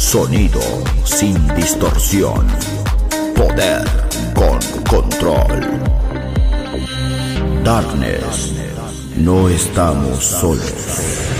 Sonido sin distorsión. Poder con control. Darkness. No estamos solos.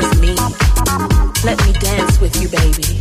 with me. Let me dance with you, baby.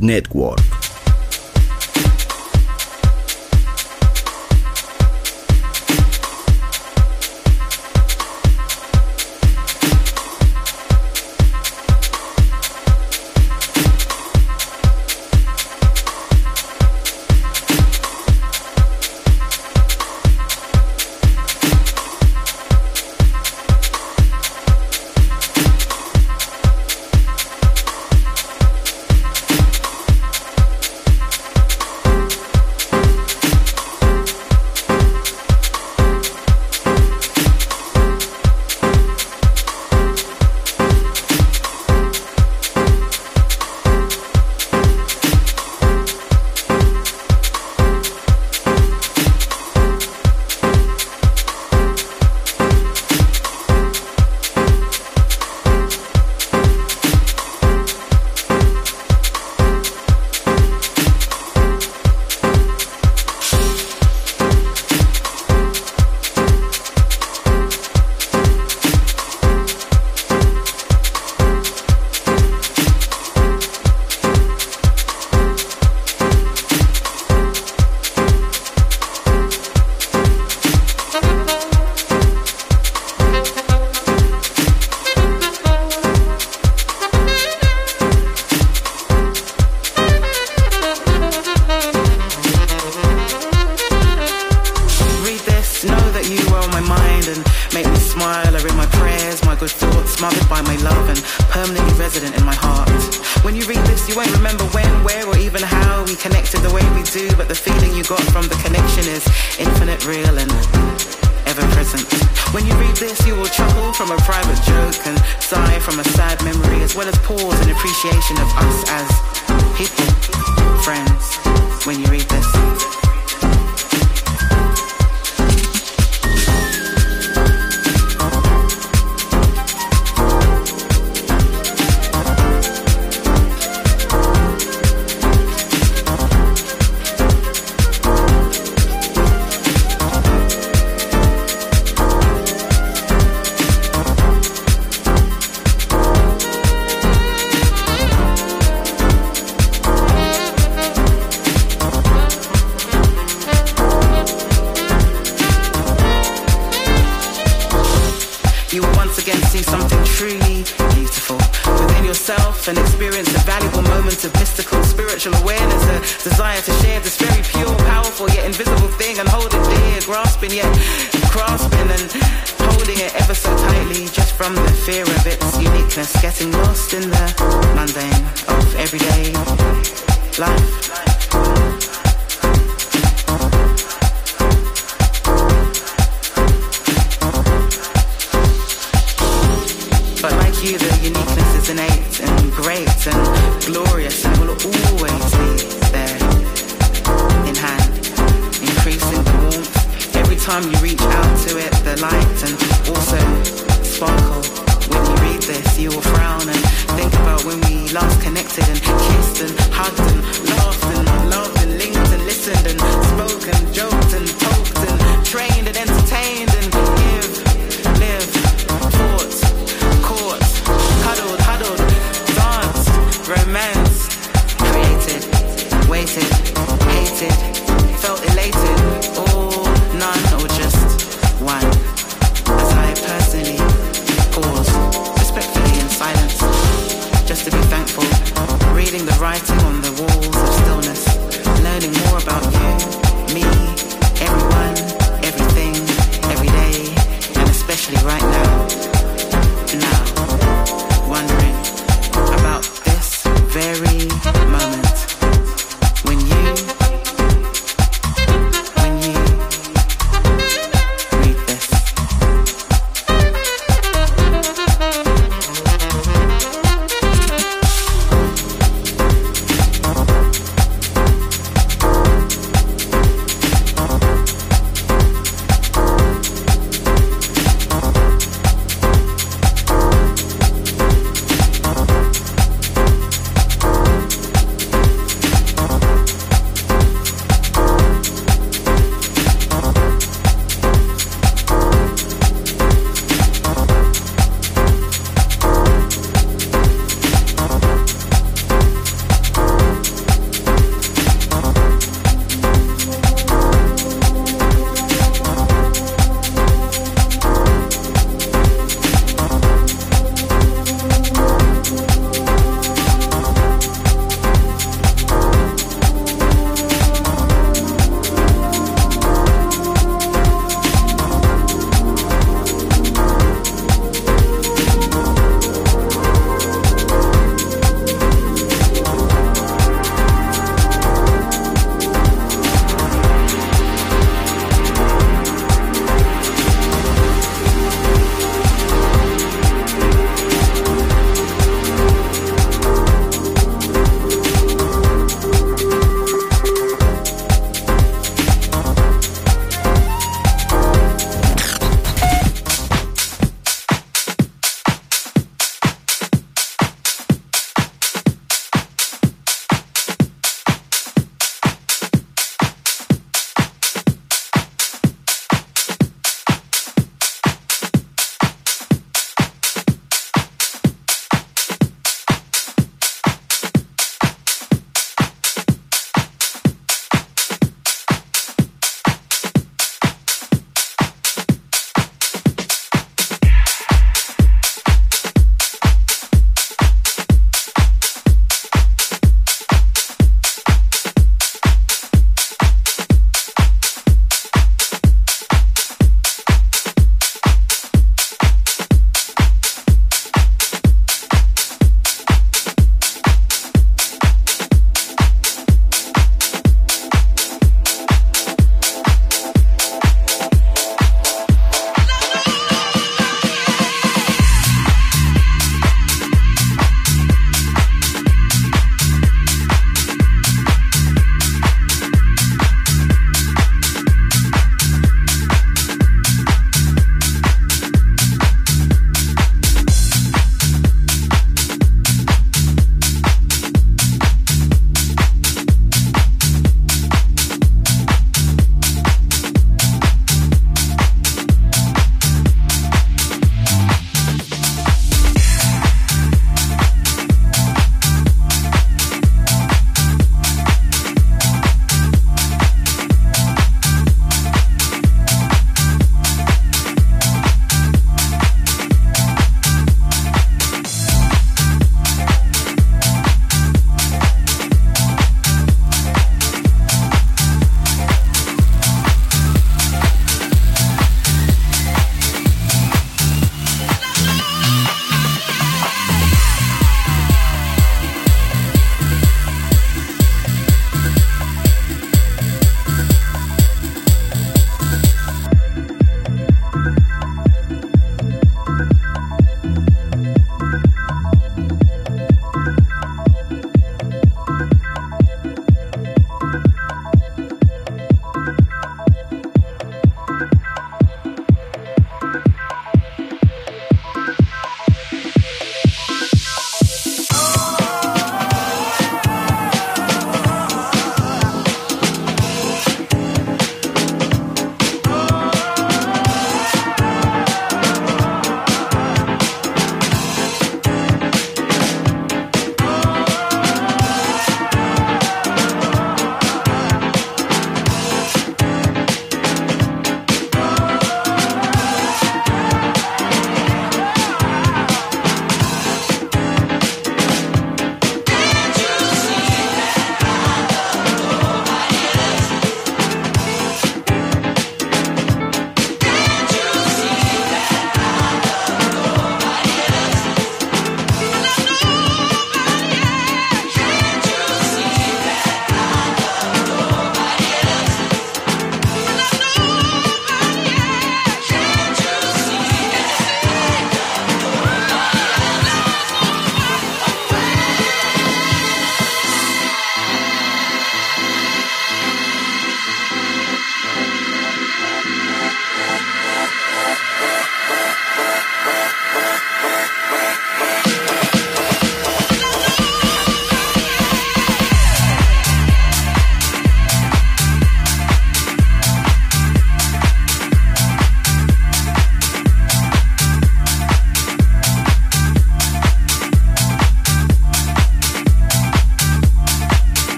Network. was sighing from a sad memory, as well as pause and appreciate. time you reach out to it, the light and also sparkle. When you read this, you will frown and think about when we last connected and kissed and hugged and laughed and loved and linked and listened and spoke and joked and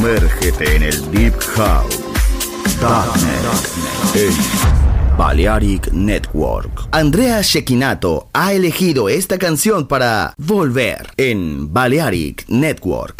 Sumérgete en el Deep House. Darknet. En Balearic Network. Andrea Shekinato ha elegido esta canción para volver en Balearic Network.